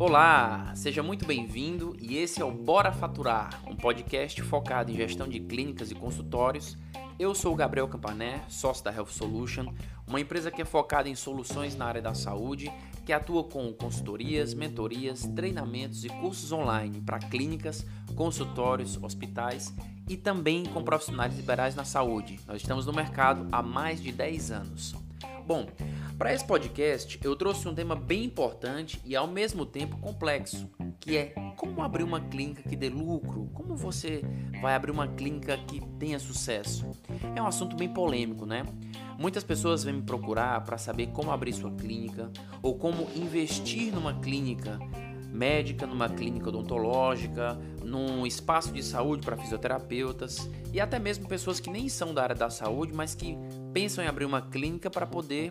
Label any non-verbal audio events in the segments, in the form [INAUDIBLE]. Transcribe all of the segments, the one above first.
Olá, seja muito bem-vindo e esse é o Bora Faturar, um podcast focado em gestão de clínicas e consultórios. Eu sou o Gabriel Campané, sócio da Health Solution, uma empresa que é focada em soluções na área da saúde, que atua com consultorias, mentorias, treinamentos e cursos online para clínicas, consultórios, hospitais e também com profissionais liberais na saúde. Nós estamos no mercado há mais de 10 anos. Bom, para esse podcast eu trouxe um tema bem importante e ao mesmo tempo complexo, que é como abrir uma clínica que dê lucro, como você vai abrir uma clínica que tenha sucesso. É um assunto bem polêmico, né? Muitas pessoas vêm me procurar para saber como abrir sua clínica ou como investir numa clínica médica, numa clínica odontológica, num espaço de saúde para fisioterapeutas e até mesmo pessoas que nem são da área da saúde, mas que pensam em abrir uma clínica para poder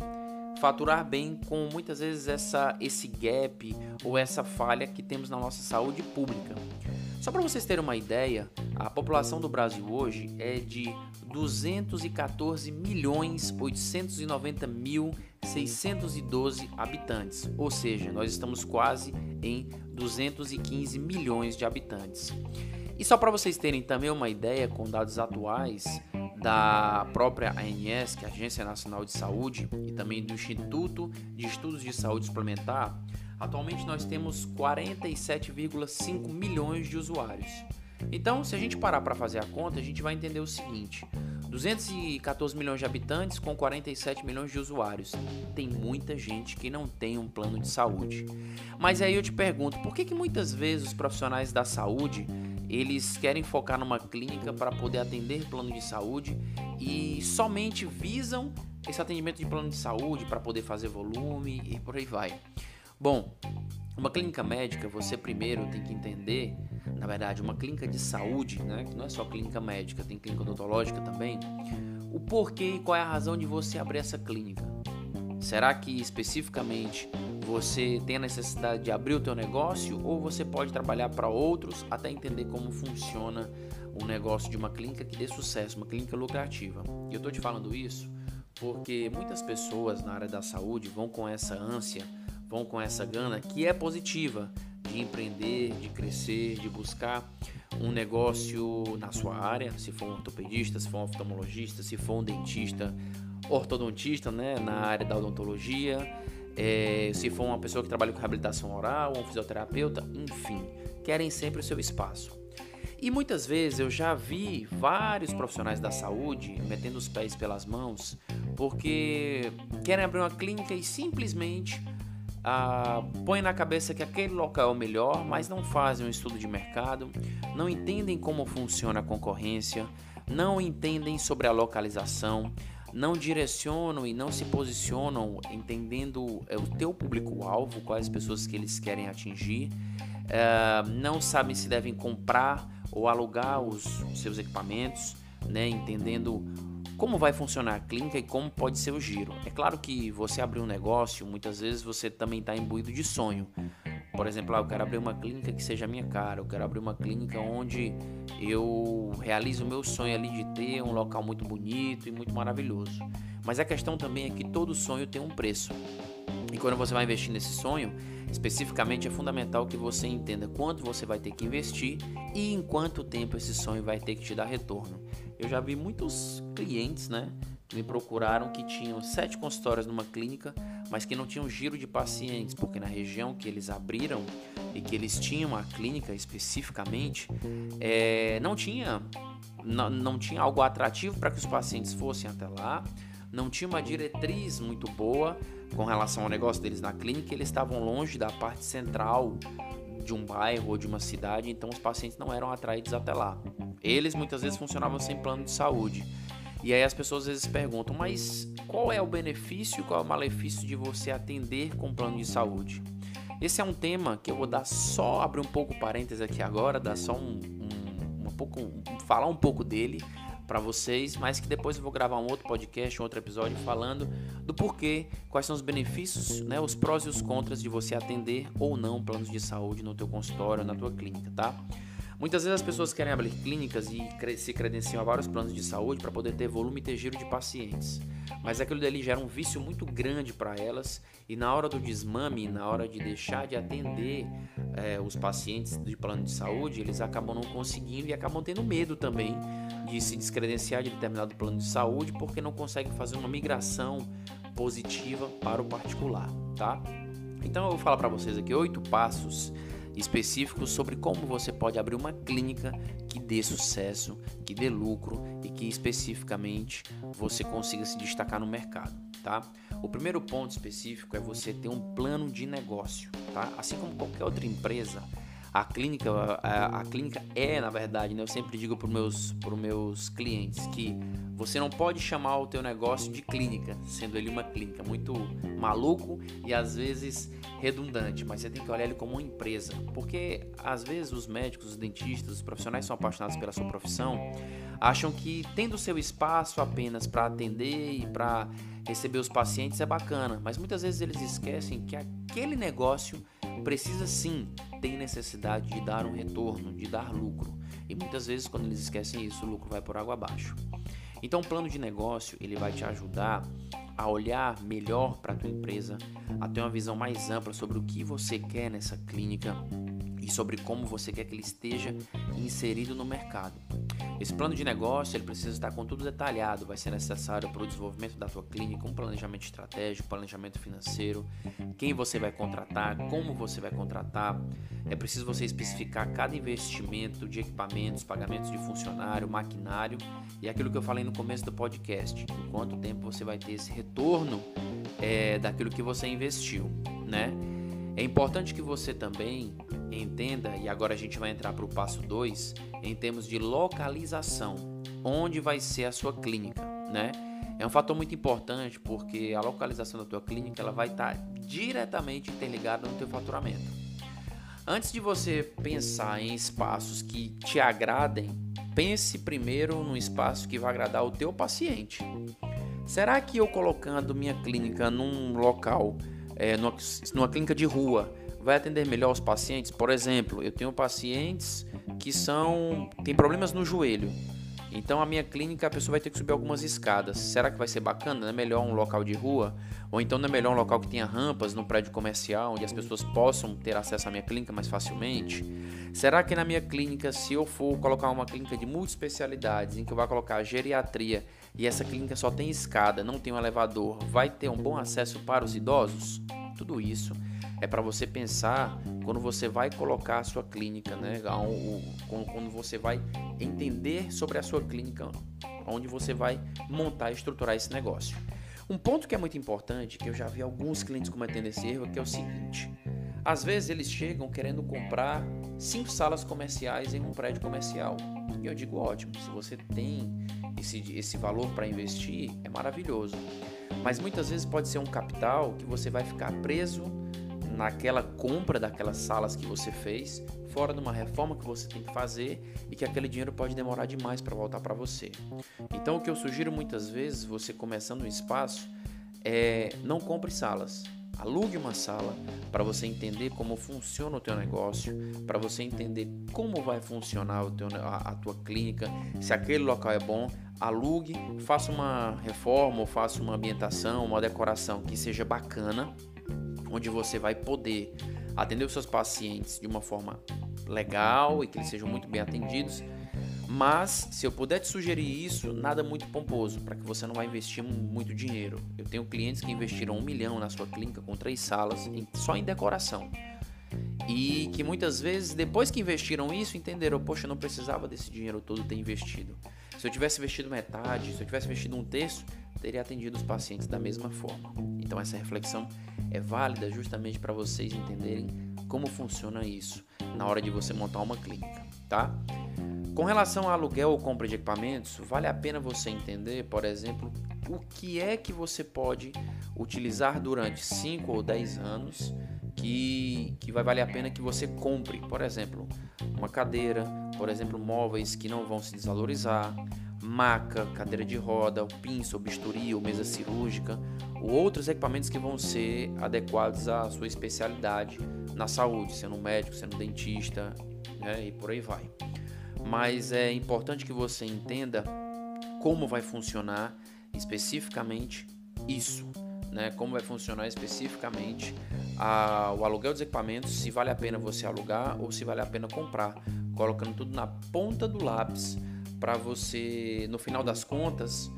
faturar bem com muitas vezes essa esse gap ou essa falha que temos na nossa saúde pública. Só para vocês terem uma ideia, a população do Brasil hoje é de 214 milhões 890 mil 612 habitantes, ou seja, nós estamos quase em 215 milhões de habitantes. E só para vocês terem também uma ideia com dados atuais da própria ANS, que é a Agência Nacional de Saúde, e também do Instituto de Estudos de Saúde Suplementar, Atualmente nós temos 47,5 milhões de usuários. Então, se a gente parar para fazer a conta, a gente vai entender o seguinte: 214 milhões de habitantes com 47 milhões de usuários. Tem muita gente que não tem um plano de saúde. Mas aí eu te pergunto, por que, que muitas vezes os profissionais da saúde eles querem focar numa clínica para poder atender plano de saúde e somente visam esse atendimento de plano de saúde para poder fazer volume e por aí vai? Bom, uma clínica médica, você primeiro tem que entender, na verdade, uma clínica de saúde, né, que não é só clínica médica, tem clínica odontológica também, o porquê e qual é a razão de você abrir essa clínica. Será que especificamente você tem a necessidade de abrir o teu negócio ou você pode trabalhar para outros até entender como funciona o negócio de uma clínica que dê sucesso, uma clínica lucrativa? E eu estou te falando isso porque muitas pessoas na área da saúde vão com essa ânsia vão com essa gana que é positiva de empreender, de crescer, de buscar um negócio na sua área, se for um ortopedista, se for um oftalmologista, se for um dentista, ortodontista, né, na área da odontologia, é, se for uma pessoa que trabalha com reabilitação oral, um fisioterapeuta, enfim, querem sempre o seu espaço. E muitas vezes eu já vi vários profissionais da saúde metendo os pés pelas mãos porque querem abrir uma clínica e simplesmente ah, põem na cabeça que aquele local é o melhor, mas não fazem um estudo de mercado, não entendem como funciona a concorrência, não entendem sobre a localização, não direcionam e não se posicionam entendendo é, o teu público-alvo, quais pessoas que eles querem atingir, ah, não sabem se devem comprar ou alugar os seus equipamentos, né, entendendo como vai funcionar a clínica e como pode ser o giro. É claro que você abrir um negócio, muitas vezes você também está imbuído de sonho. Por exemplo, ah, eu quero abrir uma clínica que seja minha cara, eu quero abrir uma clínica onde eu realizo o meu sonho ali de ter um local muito bonito e muito maravilhoso. Mas a questão também é que todo sonho tem um preço. E quando você vai investir nesse sonho, especificamente é fundamental que você entenda quanto você vai ter que investir e em quanto tempo esse sonho vai ter que te dar retorno. Eu já vi muitos clientes, né, que me procuraram que tinham sete consultórios numa clínica, mas que não tinham giro de pacientes, porque na região que eles abriram e que eles tinham a clínica especificamente, é, não tinha não, não tinha algo atrativo para que os pacientes fossem até lá, não tinha uma diretriz muito boa com relação ao negócio deles na clínica, eles estavam longe da parte central de um bairro ou de uma cidade, então os pacientes não eram atraídos até lá. Eles muitas vezes funcionavam sem plano de saúde. E aí as pessoas às vezes perguntam, mas qual é o benefício, qual é o malefício de você atender com plano de saúde? Esse é um tema que eu vou dar só abrir um pouco parênteses aqui agora, dar só um, um, um pouco, um, falar um pouco dele para vocês, mas que depois eu vou gravar um outro podcast, um outro episódio falando do porquê, quais são os benefícios, né, os prós e os contras de você atender ou não planos de saúde no teu consultório, na tua clínica, tá? Muitas vezes as pessoas querem abrir clínicas e se credenciam a vários planos de saúde para poder ter volume e ter giro de pacientes. mas aquilo dali gera um vício muito grande para elas e na hora do desmame, na hora de deixar de atender é, os pacientes de plano de saúde, eles acabam não conseguindo e acabam tendo medo também de se descredenciar de determinado plano de saúde porque não conseguem fazer uma migração positiva para o particular, tá? Então eu vou falar para vocês aqui oito passos específicos sobre como você pode abrir uma clínica que dê sucesso, que dê lucro e que especificamente você consiga se destacar no mercado, tá? O primeiro ponto específico é você ter um plano de negócio, tá? Assim como qualquer outra empresa, a clínica, a, a clínica é, na verdade, né? eu sempre digo para os meus, meus clientes que você não pode chamar o teu negócio de clínica, sendo ele uma clínica muito maluco e às vezes redundante, mas você tem que olhar ele como uma empresa, porque às vezes os médicos, os dentistas, os profissionais são apaixonados pela sua profissão, acham que tendo seu espaço apenas para atender e para receber os pacientes é bacana, mas muitas vezes eles esquecem que aquele negócio precisa sim ter necessidade de dar um retorno, de dar lucro. E muitas vezes quando eles esquecem isso, o lucro vai por água abaixo. Então, o plano de negócio ele vai te ajudar a olhar melhor para a tua empresa, a ter uma visão mais ampla sobre o que você quer nessa clínica e sobre como você quer que ele esteja inserido no mercado. Esse plano de negócio ele precisa estar com tudo detalhado, vai ser necessário para o desenvolvimento da tua clínica um planejamento estratégico, planejamento financeiro, quem você vai contratar, como você vai contratar. É preciso você especificar cada investimento de equipamentos, pagamentos de funcionário, maquinário e aquilo que eu falei no começo do podcast, em quanto tempo você vai ter esse retorno é, daquilo que você investiu, né? É importante que você também entenda, e agora a gente vai entrar para o passo 2, em termos de localização, onde vai ser a sua clínica, né? É um fator muito importante porque a localização da tua clínica ela vai estar diretamente interligada no teu faturamento. Antes de você pensar em espaços que te agradem, pense primeiro num espaço que vai agradar o teu paciente. Será que eu colocando minha clínica num local, é, numa, numa clínica de rua, vai atender melhor os pacientes? Por exemplo, eu tenho pacientes que são têm problemas no joelho. Então a minha clínica a pessoa vai ter que subir algumas escadas. Será que vai ser bacana? Não é melhor um local de rua? Ou então não é melhor um local que tenha rampas no prédio comercial, onde as pessoas possam ter acesso à minha clínica mais facilmente? Será que na minha clínica, se eu for colocar uma clínica de multiespecialidades, em que eu vou colocar geriatria e essa clínica só tem escada, não tem um elevador, vai ter um bom acesso para os idosos? Tudo isso é para você pensar quando você vai colocar a sua clínica, né? Quando você vai entender sobre a sua clínica, onde você vai montar e estruturar esse negócio. Um ponto que é muito importante, que eu já vi alguns clientes cometendo esse erro, é que é o seguinte: às vezes eles chegam querendo comprar cinco salas comerciais em um prédio comercial. E eu digo, ótimo, se você tem esse, esse valor para investir, é maravilhoso. Mas muitas vezes pode ser um capital que você vai ficar preso naquela compra daquelas salas que você fez, fora de uma reforma que você tem que fazer e que aquele dinheiro pode demorar demais para voltar para você. Então o que eu sugiro muitas vezes, você começando um espaço, é não compre salas. Alugue uma sala para você entender como funciona o teu negócio, para você entender como vai funcionar o teu, a, a tua clínica, se aquele local é bom, alugue, faça uma reforma ou faça uma ambientação, uma decoração que seja bacana, onde você vai poder atender os seus pacientes de uma forma legal e que eles sejam muito bem atendidos. Mas se eu puder te sugerir isso, nada muito pomposo, para que você não vai investir muito dinheiro. Eu tenho clientes que investiram um milhão na sua clínica com três salas só em decoração. E que muitas vezes, depois que investiram isso, entenderam, poxa, eu não precisava desse dinheiro todo ter investido. Se eu tivesse investido metade, se eu tivesse investido um terço, teria atendido os pacientes da mesma forma. Então essa reflexão é válida justamente para vocês entenderem como funciona isso na hora de você montar uma clínica, tá? Com relação a aluguel ou compra de equipamentos, vale a pena você entender, por exemplo, o que é que você pode utilizar durante 5 ou 10 anos que, que vai valer a pena que você compre, por exemplo, uma cadeira, por exemplo, móveis que não vão se desvalorizar, maca, cadeira de roda, o pinça, o bisturi ou mesa cirúrgica, ou outros equipamentos que vão ser adequados à sua especialidade na saúde, sendo médico, sendo dentista, né, e por aí vai. Mas é importante que você entenda como vai funcionar especificamente isso, né? Como vai funcionar especificamente a, o aluguel dos equipamentos, se vale a pena você alugar ou se vale a pena comprar, colocando tudo na ponta do lápis para você, no final das contas,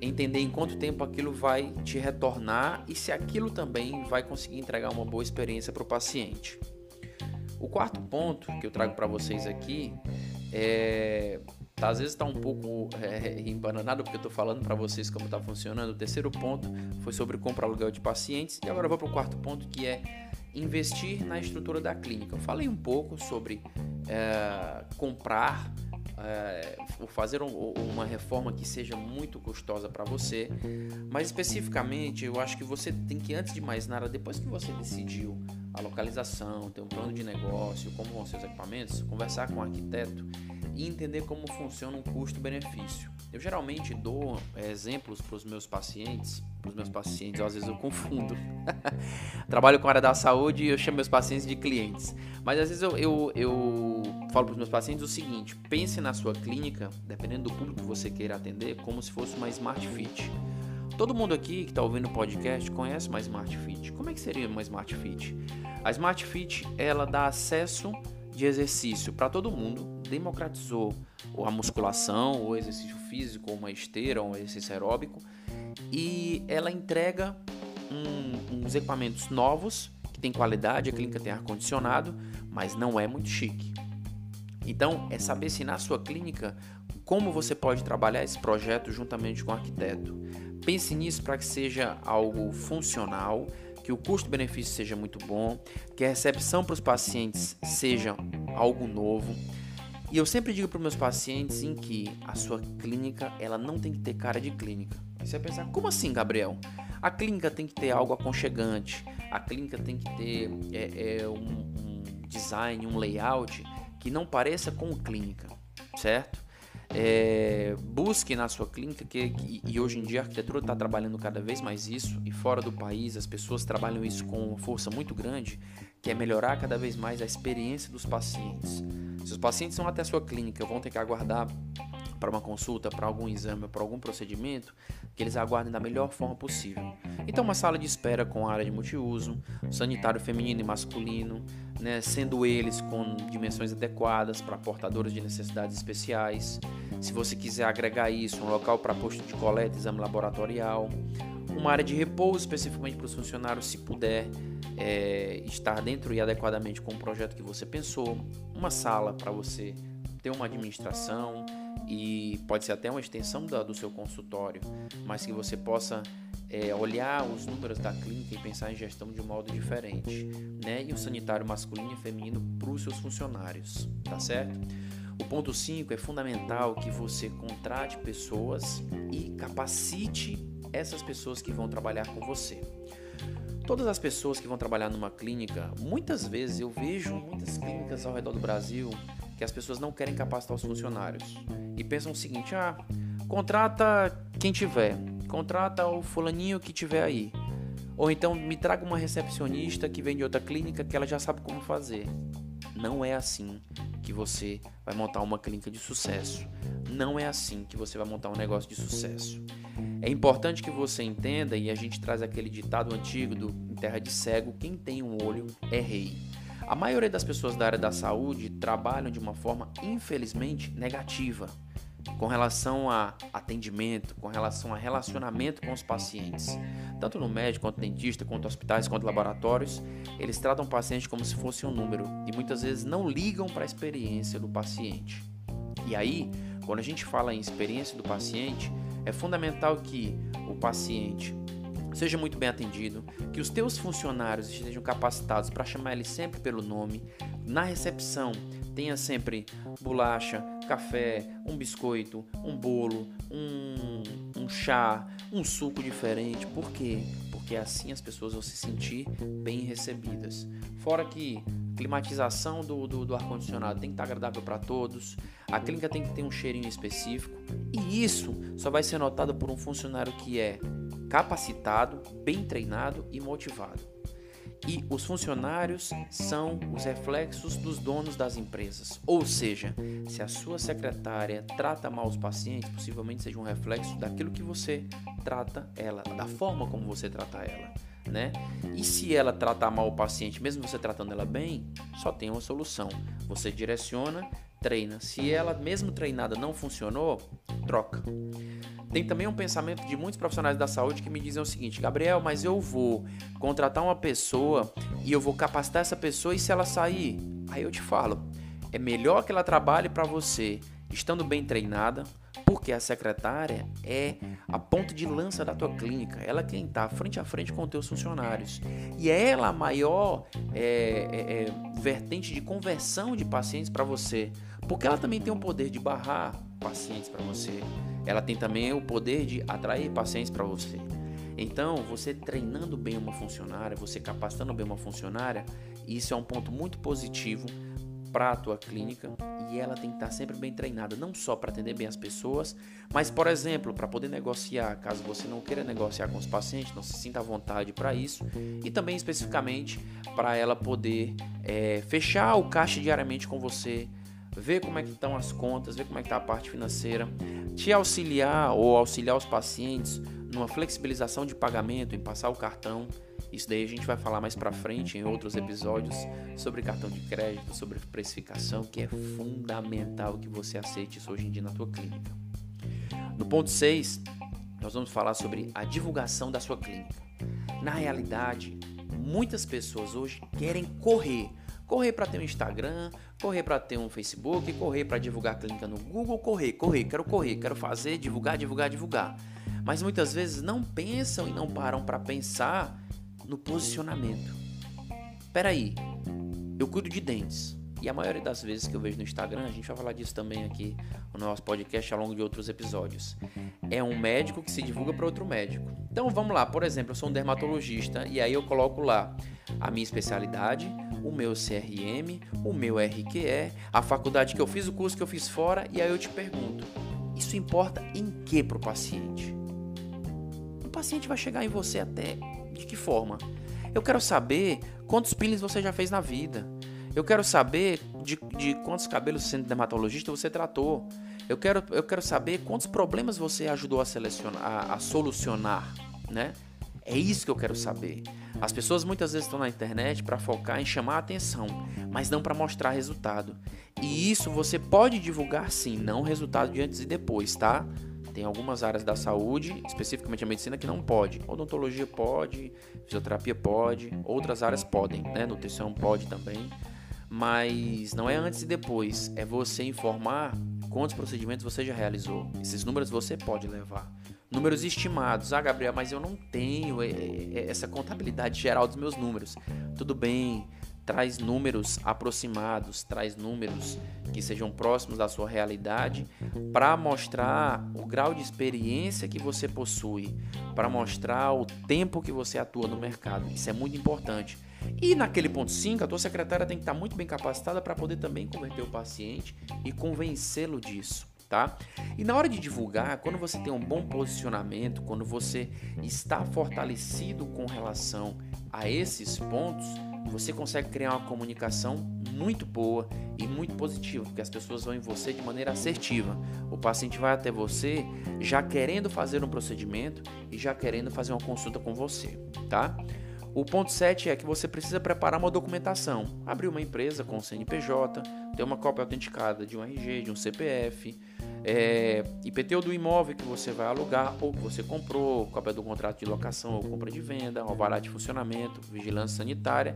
entender em quanto tempo aquilo vai te retornar e se aquilo também vai conseguir entregar uma boa experiência para o paciente. O quarto ponto que eu trago para vocês aqui é Tá, às vezes está um pouco é, embananado porque eu estou falando para vocês como está funcionando. O terceiro ponto foi sobre compra aluguel de pacientes e agora eu vou para o quarto ponto que é investir na estrutura da clínica. Eu falei um pouco sobre é, comprar é, fazer um, uma reforma que seja muito custosa para você, mas especificamente eu acho que você tem que antes de mais nada, depois que você decidiu a localização, ter um plano de negócio, como vão ser os equipamentos, conversar com o arquiteto e entender como funciona um custo-benefício. Eu geralmente dou é, exemplos para os meus pacientes, para os meus pacientes, às vezes eu confundo. [LAUGHS] Trabalho com a área da saúde e eu chamo meus pacientes de clientes. Mas às vezes eu, eu, eu falo para os meus pacientes o seguinte: pense na sua clínica, dependendo do público que você queira atender, como se fosse uma Smart Fit. Todo mundo aqui que está ouvindo o podcast conhece uma Smart Fit. Como é que seria uma Smart Fit? A Smart Fit ela dá acesso de exercício para todo mundo, democratizou a musculação, o exercício físico, uma esteira, um exercício aeróbico, e ela entrega um, uns equipamentos novos, que tem qualidade, a clínica tem ar-condicionado, mas não é muito chique. Então, é saber se na sua clínica como você pode trabalhar esse projeto juntamente com o arquiteto. Pense nisso para que seja algo funcional, que o custo-benefício seja muito bom, que a recepção para os pacientes seja algo novo. E eu sempre digo para os meus pacientes em que a sua clínica ela não tem que ter cara de clínica. você vai pensar, como assim, Gabriel? A clínica tem que ter algo aconchegante, a clínica tem que ter é, é, um, um design, um layout que não pareça com clínica, certo? É, busque na sua clínica, que, que, e hoje em dia a arquitetura está trabalhando cada vez mais isso, e fora do país as pessoas trabalham isso com uma força muito grande, que é melhorar cada vez mais a experiência dos pacientes. Se os pacientes vão até a sua clínica, vão ter que aguardar para uma consulta, para algum exame, para algum procedimento, que eles aguardem da melhor forma possível. Então, uma sala de espera com área de multiuso, sanitário feminino e masculino, né, sendo eles com dimensões adequadas para portadores de necessidades especiais. Se você quiser agregar isso, um local para posto de coleta, exame laboratorial, uma área de repouso especificamente para os funcionários, se puder é, estar dentro e adequadamente com o projeto que você pensou, uma sala para você ter uma administração, e pode ser até uma extensão da, do seu consultório, mas que você possa é, olhar os números da clínica e pensar em gestão de um modo diferente, né? E o sanitário masculino e feminino para os seus funcionários, tá certo? O ponto 5 é fundamental que você contrate pessoas e capacite essas pessoas que vão trabalhar com você. Todas as pessoas que vão trabalhar numa clínica, muitas vezes eu vejo muitas clínicas ao redor do Brasil que as pessoas não querem capacitar os funcionários e pensam o seguinte: ah, contrata quem tiver, contrata o fulaninho que tiver aí. Ou então me traga uma recepcionista que vem de outra clínica que ela já sabe como fazer. Não é assim que você vai montar uma clínica de sucesso. Não é assim que você vai montar um negócio de sucesso. É importante que você entenda, e a gente traz aquele ditado antigo do em terra de cego: quem tem um olho é rei. A maioria das pessoas da área da saúde trabalham de uma forma, infelizmente, negativa com relação a atendimento, com relação a relacionamento com os pacientes. Tanto no médico, quanto dentista, quanto hospitais, quanto laboratórios, eles tratam o paciente como se fosse um número e muitas vezes não ligam para a experiência do paciente. E aí, quando a gente fala em experiência do paciente, é fundamental que o paciente seja muito bem atendido, que os teus funcionários estejam capacitados para chamar ele sempre pelo nome. Na recepção, tenha sempre bolacha, café, um biscoito, um bolo, um, um chá, um suco diferente. Por quê? Porque assim as pessoas vão se sentir bem recebidas. Fora que climatização do, do, do ar-condicionado tem que estar agradável para todos, a clínica tem que ter um cheirinho específico, e isso só vai ser notado por um funcionário que é capacitado, bem treinado e motivado. E os funcionários são os reflexos dos donos das empresas. Ou seja, se a sua secretária trata mal os pacientes, possivelmente seja um reflexo daquilo que você trata ela, da forma como você trata ela. Né? E se ela tratar mal o paciente, mesmo você tratando ela bem, só tem uma solução. Você direciona, treina. Se ela, mesmo treinada, não funcionou, troca. Tem também um pensamento de muitos profissionais da saúde que me dizem o seguinte: Gabriel, mas eu vou contratar uma pessoa e eu vou capacitar essa pessoa e se ela sair, aí eu te falo, é melhor que ela trabalhe para você estando bem treinada, porque a secretária é a ponta de lança da tua clínica, ela é quem está frente a frente com os teus funcionários. E é ela a maior é, é, é, vertente de conversão de pacientes para você, porque ela também tem o poder de barrar pacientes para você. Ela tem também o poder de atrair pacientes para você. Então, você treinando bem uma funcionária, você capacitando bem uma funcionária, isso é um ponto muito positivo para a tua clínica e ela tem que estar sempre bem treinada, não só para atender bem as pessoas, mas, por exemplo, para poder negociar, caso você não queira negociar com os pacientes, não se sinta à vontade para isso, e também especificamente para ela poder é, fechar o caixa diariamente com você, ver como é que estão as contas, ver como é que está a parte financeira, te auxiliar ou auxiliar os pacientes numa flexibilização de pagamento, em passar o cartão. Isso daí a gente vai falar mais para frente em outros episódios sobre cartão de crédito, sobre precificação, que é fundamental que você aceite isso hoje em dia na tua clínica. No ponto 6, nós vamos falar sobre a divulgação da sua clínica. Na realidade, muitas pessoas hoje querem correr Correr para ter um Instagram, correr para ter um Facebook, correr para divulgar a clínica no Google, correr, correr, quero correr, quero fazer, divulgar, divulgar, divulgar. Mas muitas vezes não pensam e não param para pensar no posicionamento. Peraí, eu cuido de dentes. E a maioria das vezes que eu vejo no Instagram, a gente vai falar disso também aqui no nosso podcast ao longo de outros episódios. É um médico que se divulga para outro médico. Então vamos lá, por exemplo, eu sou um dermatologista e aí eu coloco lá a minha especialidade, o meu CRM, o meu RQE, a faculdade que eu fiz, o curso que eu fiz fora, e aí eu te pergunto: isso importa em que para o paciente? O paciente vai chegar em você até de que forma? Eu quero saber quantos peelings você já fez na vida. Eu quero saber de, de quantos cabelos sendo dermatologista você tratou. Eu quero, eu quero saber quantos problemas você ajudou a, selecionar, a, a solucionar, né? É isso que eu quero saber. As pessoas muitas vezes estão na internet para focar em chamar atenção, mas não para mostrar resultado. E isso você pode divulgar sim, não resultado de antes e depois, tá? Tem algumas áreas da saúde, especificamente a medicina, que não pode. Odontologia pode, fisioterapia pode, outras áreas podem, né? Nutrição pode também. Mas não é antes e depois, é você informar quantos procedimentos você já realizou. Esses números você pode levar. Números estimados. Ah, Gabriel, mas eu não tenho é, é, essa contabilidade geral dos meus números. Tudo bem, traz números aproximados, traz números que sejam próximos da sua realidade para mostrar o grau de experiência que você possui, para mostrar o tempo que você atua no mercado. Isso é muito importante. E naquele ponto 5, a tua secretária tem que estar muito bem capacitada para poder também converter o paciente e convencê-lo disso tá? E na hora de divulgar, quando você tem um bom posicionamento, quando você está fortalecido com relação a esses pontos, você consegue criar uma comunicação muito boa e muito positiva, porque as pessoas vão em você de maneira assertiva. O paciente vai até você já querendo fazer um procedimento e já querendo fazer uma consulta com você, tá? O ponto 7 é que você precisa preparar uma documentação. Abrir uma empresa com CNPJ, ter uma cópia autenticada de um RG, de um CPF, é, IPTU do imóvel que você vai alugar ou que você comprou, cópia do contrato de locação ou compra de venda, alvará de funcionamento, vigilância sanitária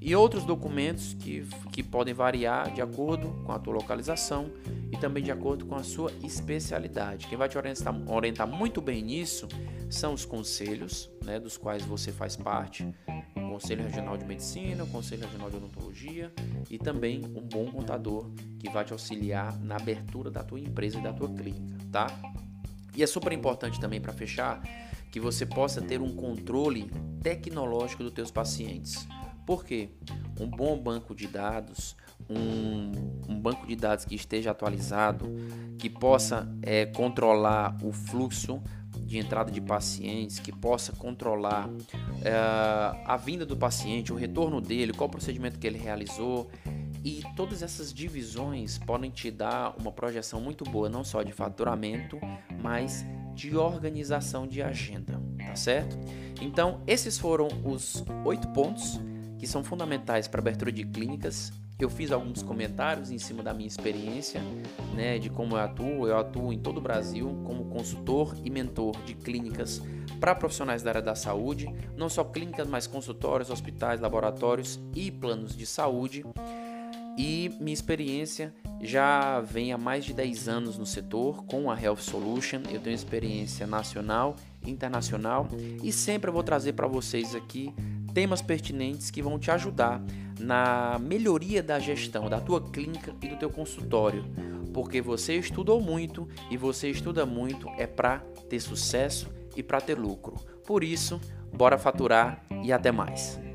e outros documentos que, que podem variar de acordo com a tua localização e também de acordo com a sua especialidade. Quem vai te orientar, orientar muito bem nisso são os conselhos, né, dos quais você faz parte, Conselho Regional de Medicina, o Conselho Regional de Odontologia e também um bom contador que vai te auxiliar na abertura da tua empresa e da tua clínica, tá? E é super importante também para fechar que você possa ter um controle tecnológico dos teus pacientes. Por quê? Um bom banco de dados, um, um banco de dados que esteja atualizado, que possa é, controlar o fluxo de entrada de pacientes, que possa controlar uh, a vinda do paciente, o retorno dele, qual procedimento que ele realizou. E todas essas divisões podem te dar uma projeção muito boa, não só de faturamento, mas de organização de agenda, tá certo? Então, esses foram os oito pontos que são fundamentais para abertura de clínicas. Eu fiz alguns comentários em cima da minha experiência, né, de como eu atuo. Eu atuo em todo o Brasil como consultor e mentor de clínicas para profissionais da área da saúde, não só clínicas, mas consultórios, hospitais, laboratórios e planos de saúde. E minha experiência já vem há mais de 10 anos no setor com a Health Solution. Eu tenho experiência nacional, internacional e sempre eu vou trazer para vocês aqui temas pertinentes que vão te ajudar na melhoria da gestão da tua clínica e do teu consultório, porque você estudou muito e você estuda muito é para ter sucesso e para ter lucro. Por isso, bora faturar e até mais.